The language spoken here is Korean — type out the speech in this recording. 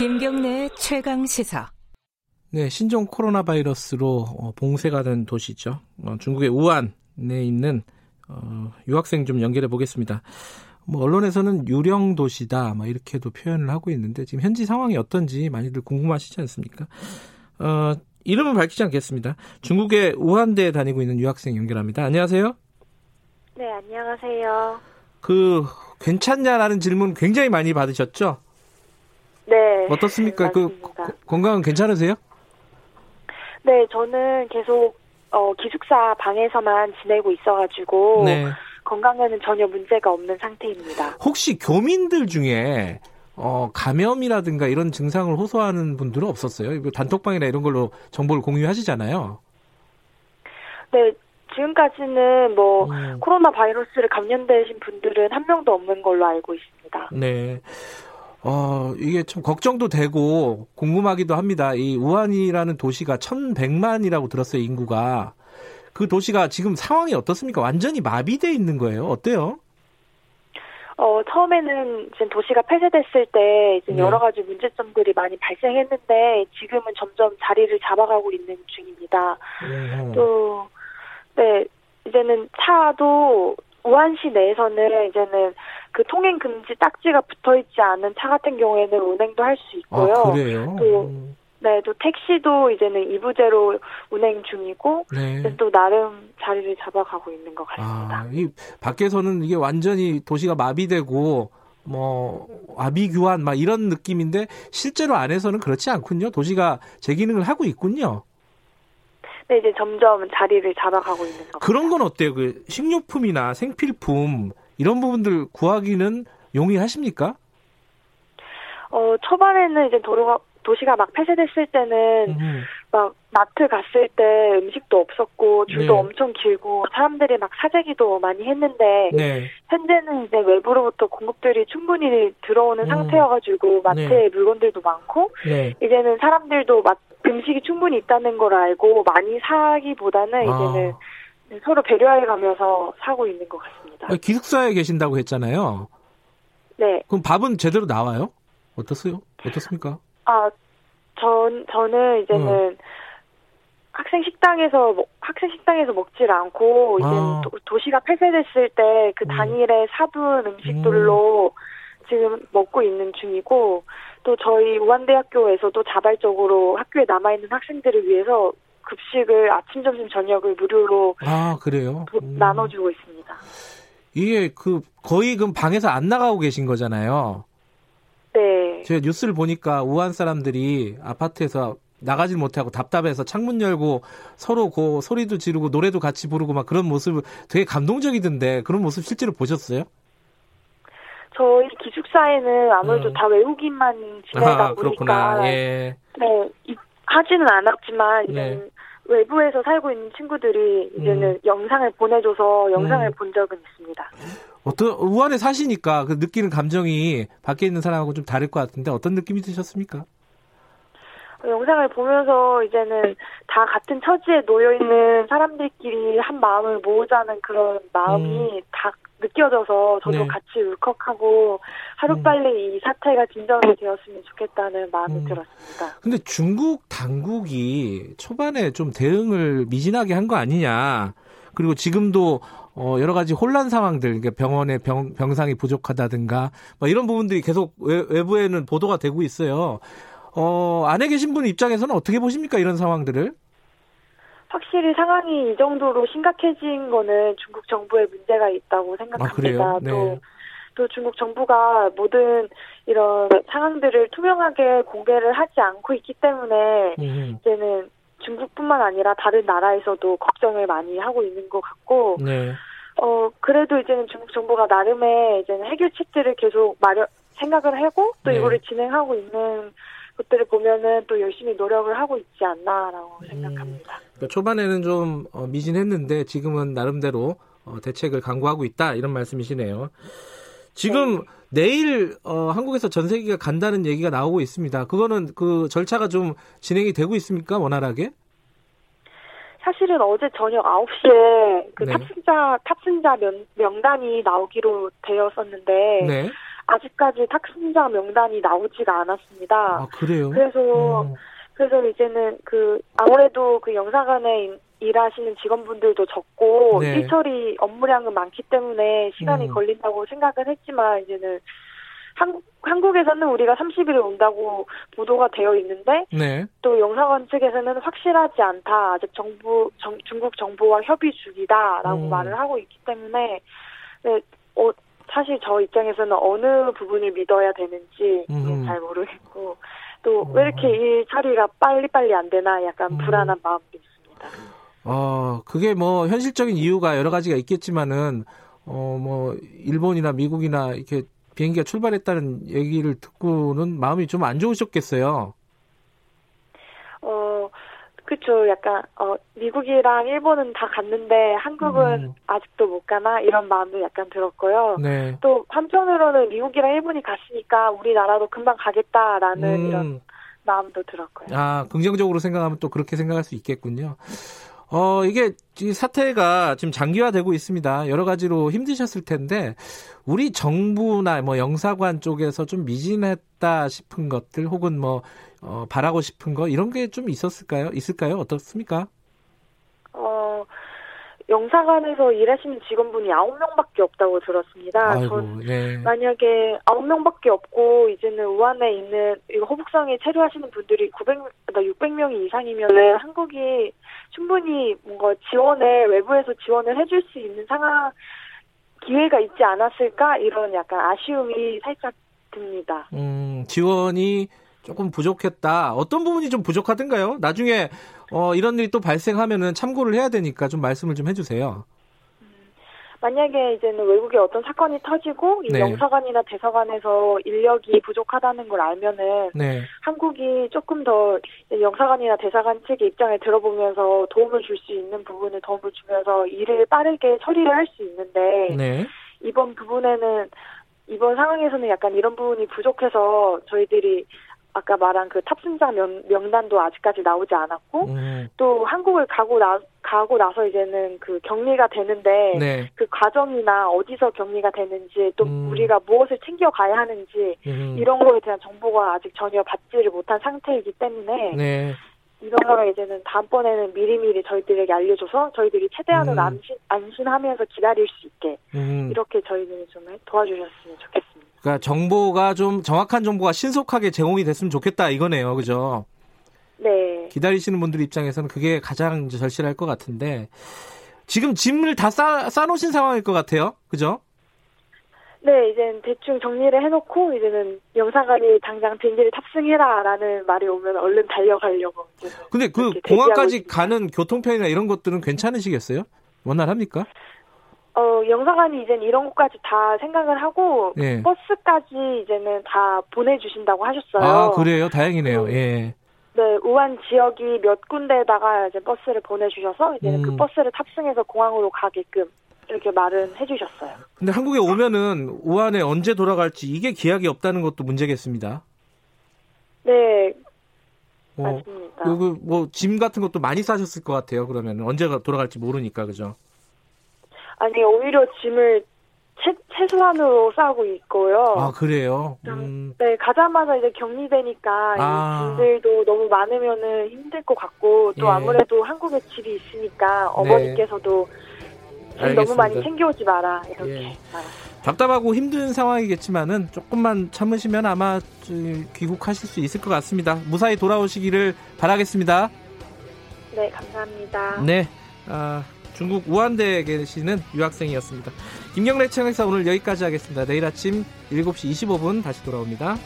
김경래 최강 시사. 네, 신종 코로나 바이러스로 어, 봉쇄가 된 도시죠. 어, 중국의 우한에 있는 어, 유학생 좀 연결해 보겠습니다. 뭐 언론에서는 유령 도시다, 뭐 이렇게도 표현을 하고 있는데 지금 현지 상황이 어떤지 많이들 궁금하시지 않습니까? 어, 이름은 밝히지 않겠습니다. 중국의 우한대에 다니고 있는 유학생 연결합니다. 안녕하세요. 네, 안녕하세요. 그 괜찮냐라는 질문 굉장히 많이 받으셨죠? 네. 어떻습니까? 그 맞습니다. 고- 건강은 괜찮으세요? 네, 저는 계속 어, 기숙사 방에서만 지내고 있어가지고 네. 건강에는 전혀 문제가 없는 상태입니다. 혹시 교민들 중에 어, 감염이라든가 이런 증상을 호소하는 분들은 없었어요? 단톡방이나 이런 걸로 정보를 공유하시잖아요. 네, 지금까지는 뭐 음. 코로나 바이러스를 감염되신 분들은 한 명도 없는 걸로 알고 있습니다. 네. 어, 이게 참 걱정도 되고 궁금하기도 합니다. 이 우한이라는 도시가 1100만이라고 들었어요, 인구가. 그 도시가 지금 상황이 어떻습니까? 완전히 마비돼 있는 거예요. 어때요? 어, 처음에는 지금 도시가 폐쇄됐을 때 이제 네. 여러 가지 문제점들이 많이 발생했는데 지금은 점점 자리를 잡아가고 있는 중입니다. 음. 또, 네, 이제는 차도 우한시 내에서는 이제는 그 통행 금지 딱지가 붙어 있지 않은 차 같은 경우에는 운행도 할 수 있고요. 아, 그래요? 또- 음, 네, 또 택시도 이제는 이부제로 운행 중이고 네. 또 나름 자리를 잡아가고 있는 것 같습니다. 아, 이 밖에서는 이게 완전히 도시가 마비되고 뭐 아비규환 막 이런 느낌인데 실제로 안에서는 그렇지 않군요. 도시가 제 기능을 하고 있군요. 네, 이제 점점 자리를 잡아가고 있는 것 그런 건 어때요? 그 식료품이나 생필품 이런 부분들 구하기는 용이하십니까? 어, 초반에는 이제 도로가, 도시가 막 폐쇄됐을 때는 음, 막 마트 갔을 때 음식도 없었고 줄도 네. 엄청 길고 사람들이 막 사재기도 많이 했는데 네. 현재는 이제 외부로부터 공급들이 충분히 들어오는 음. 상태여가지고 마트에 네. 물건들도 많고 네. 이제는 사람들도 마, 음식이 충분히 있다는 걸 알고 많이 사기보다는 아. 이제는 서로 배려해 가면서 사고 있는 것 같습니다. 아, 기숙사에 계신다고 했잖아요. 네. 그럼 밥은 제대로 나와요? 어떻어요? 어떻습니까? 아, 전, 저는 이제는 음. 학생 식당에서, 먹- 학생 식당에서 먹질 않고, 이제는 아. 도, 도시가 폐쇄됐을 때그 음. 당일에 사둔 음식들로 지금 먹고 있는 중이고, 또 저희 우한대학교에서도 자발적으로 학교에 남아 있는 학생들을 위해서 급식을 아침, 점심, 저녁을 무료로 아 그래요? 도- 음. 나눠주고 있습니다. 이게 그 거의 그럼 방에서 안 나가고 계신 거잖아요. 네. 제가 뉴스를 보니까 우한 사람들이 아파트에서 나가질 못하고 답답해서 창문 열고 서로 그 소리도 지르고 노래도 같이 부르고 막 그런 모습 되게 감동적이던데 그런 모습 실제로 보셨어요? 저희 기숙사에는 아무래도 음. 다 외국인만 지내다 아, 보니까, 그렇구나. 예. 네, 이- 하지는 않았지만 네. 외부에서 살고 있는 친구들이 이제는 영상을 보내줘서 영상을 음. 본 적은 있습니다. 어떤 우한에 사시니까 그 느끼는 감정이 밖에 있는 사람하고 좀 다를 것 같은데 어떤 느낌이 드셨습니까? 어, 영상을 보면서 이제는 다 같은 처지에 놓여 있는 사람들끼리 한 마음을 모으자는 그런 마음이 다 느껴져서 저도 음. 네. 같이 울컥하고 하루빨리 이 사태가 진정이 되었으면 좋겠다는 마음이 음. 들었습니다. 근데 중국 당국이 초반에 좀 대응을 미진하게 한 거 아니냐. 그리고 지금도 어, 여러 가지 혼란 상황들, 그러니까 병원에 병, 병상이 부족하다든가, 뭐 이런 부분들이 계속 외, 외부에는 보도가 되고 있어요. 어, 안에 계신 분 입장에서는 어떻게 보십니까? 이런 상황들을? 확실히 상황이 이 정도로 심각해진 거는 중국 정부의 문제가 있다고 아, 생각합니다. 그래요? 네. 또, 또 중국 정부가 모든 이런 상황들을 투명하게 공개를 하지 않고 있기 때문에 음, 이제는 중국뿐만 아니라 다른 나라에서도 걱정을 많이 하고 있는 것 같고, 네. 어, 그래도 이제는 중국 정부가 나름의 이제는 해결책들을 계속 마련, 생각을 하고 또 네. 이거를 진행하고 있는 것들을 보면은 또 열심히 노력을 하고 있지 않나라고 생각합니다. 그러니까 초반에는 좀 어, 미진했는데 지금은 나름대로 어, 대책을 강구하고 있다 이런 말씀이시네요. 지금 내일 어, 한국에서 전세기가 간다는 얘기가 나오고 있습니다. 그거는 그 절차가 좀 진행이 되고 있습니까 원활하게? 사실은 어제 저녁 9시에 그 네. 탑승자 탑승자 명, 명단이 나오기로 되었었는데 네. 아직까지 탁순자 명단이 나오지가 않았습니다. 아, 그래요? 그래서 음. 그래서 이제는 그 아무래도 그 영사관에 일하시는 직원분들도 적고 네. 일 처리 업무량은 많기 때문에 시간이 음. 걸린다고 생각은 했지만 이제는 한국 한국에서는 우리가 30일에 온다고 보도가 되어 있는데 네. 또 영사관 측에서는 확실하지 않다. 아직 정부 정- 중국 정부와 협의 중이다라고 음. 말을 하고 있기 때문에 네, 어, 사실 저 입장에서는 어느 부분을 믿어야 되는지 음흠. 잘 모르겠고 또 왜 이렇게 일 처리가 빨리빨리 안 되나 약간 음. 불안한 마음도 있습니다. 어, 그게 뭐 현실적인 이유가 여러 가지가 있겠지만은 어, 뭐 일본이나 미국이나 이렇게 비행기가 출발했다는 얘기를 듣고는 마음이 좀 안 좋으셨겠어요. 어, 그쵸. 약간, 어, 미국이랑 일본은 다 갔는데 한국은 음. 아직도 못 가나? 이런 마음도 약간 들었고요. 네. 또 한편으로는 미국이랑 일본이 갔으니까 우리나라도 금방 가겠다라는 음. 이런 마음도 들었고요. 아, 긍정적으로 생각하면 또 그렇게 생각할 수 있겠군요. 어, 이게 이 사태가 지금 장기화되고 있습니다. 여러 가지로 힘드셨을 텐데 우리 정부나 뭐 영사관 쪽에서 좀 미진했다 싶은 것들 혹은 뭐 어, 바라고 싶은 거 이런 게 좀 있었을까요? 있을까요? 어떻습니까? 어, 영사관에서 일하시는 직원분이 9명밖에 없다고 들었습니다. 전 아이고, 네. 만약에 9명밖에 없고 이제는 우한에 있는 이거 호북성에 체류하시는 분들이 900, 600명이 이상이면은 한국이 충분히 뭔가 지원을 외부에서 지원을 해줄 수 있는 상황 기회가 있지 않았을까 이런 약간 아쉬움이 살짝 듭니다. 음, 지원이 조금 부족했다. 어떤 부분이 좀 부족하던가요? 나중에 어, 이런 일이 또 발생하면은 참고를 해야 되니까 좀 말씀을 좀 해주세요. 만약에 이제는 외국에 어떤 사건이 터지고 이 네. 영사관이나 대사관에서 인력이 부족하다는 걸 알면은 네. 한국이 조금 더 영사관이나 대사관 측의 입장을 들어보면서 도움을 줄 수 있는 부분을 도움을 주면서 일을 빠르게 처리를 할 수 있는데 네. 이번 부분에는 이번 상황에서는 약간 이런 부분이 부족해서 저희들이 아까 말한 그 탑승자 명, 명단도 아직까지 나오지 않았고 음, 또 한국을 가고 나 가고 나서 이제는 그 격리가 되는데 네. 그 과정이나 어디서 격리가 되는지 또 음. 우리가 무엇을 챙겨 가야 하는지 음, 이런 거에 대한 정보가 아직 전혀 받지를 못한 상태이기 때문에 네. 이런 거를 이제는 다음번에는 미리미리 저희들에게 알려줘서 저희들이 최대한으로 음. 안심, 안심하면서 기다릴 수 있게 음, 이렇게 저희들이 좀 도와주셨으면 좋겠습니다. 그러니까 정보가 좀 정확한 정보가 신속하게 제공이 됐으면 좋겠다 이거네요. 그죠? 네. 기다리시는 분들 입장에서는 그게 가장 절실할 것 같은데 지금 짐을 다 싸, 싸놓으신 상황일 것 같아요. 그죠? 네, 이제는 대충 정리를 해놓고 이제는 영사관이 당장 비행기를 탑승해라라는 말이 오면 얼른 달려가려고. 근데 그 공항까지. 가는 교통편이나 이런 것들은 괜찮으시겠어요? 원활합니까? 어, 영사관이 이제는 이런 것까지 다 생각을 하고 예. 버스까지 이제는 다 보내주신다고 하셨어요. 아, 그래요? 다행이네요. 음. 예. 네, 우한 지역이 몇 군데에다가 이제 버스를 보내주셔서 이제는 음. 그 버스를 탑승해서 공항으로 가게끔 이렇게 말은 해주셨어요. 근데 한국에 오면은 우한에 언제 돌아갈지 이게 기약이 없다는 것도 문제겠습니다. 네, 어, 맞습니다. 그리고 뭐 짐 같은 것도 많이 싸셨을 것 같아요. 그러면 언제가 돌아갈지 모르니까 그죠? 아니 오히려 짐을 최, 최소한으로 싸고 있고요. 아 그래요. 음, 네, 가자마자 이제 격리되니까 아. 이 짐들도 너무 많으면은 힘들 것 같고 또 예. 아무래도 한국에 집이 있으니까 어머니께서도 짐 너무 많이. 챙겨오지 마라 이렇게 예. 답답하고 힘든 상황이겠지만은 조금만 참으시면 아마 저, 귀국하실 수 있을 것 같습니다. 무사히 돌아오시기를 바라겠습니다. 네, 감사합니다. 네. 아, 중국 우한대에 계시는 유학생이었습니다. 김경래 채널에서 오늘 여기까지 하겠습니다. 내일 아침 7시 25분 다시 돌아옵니다.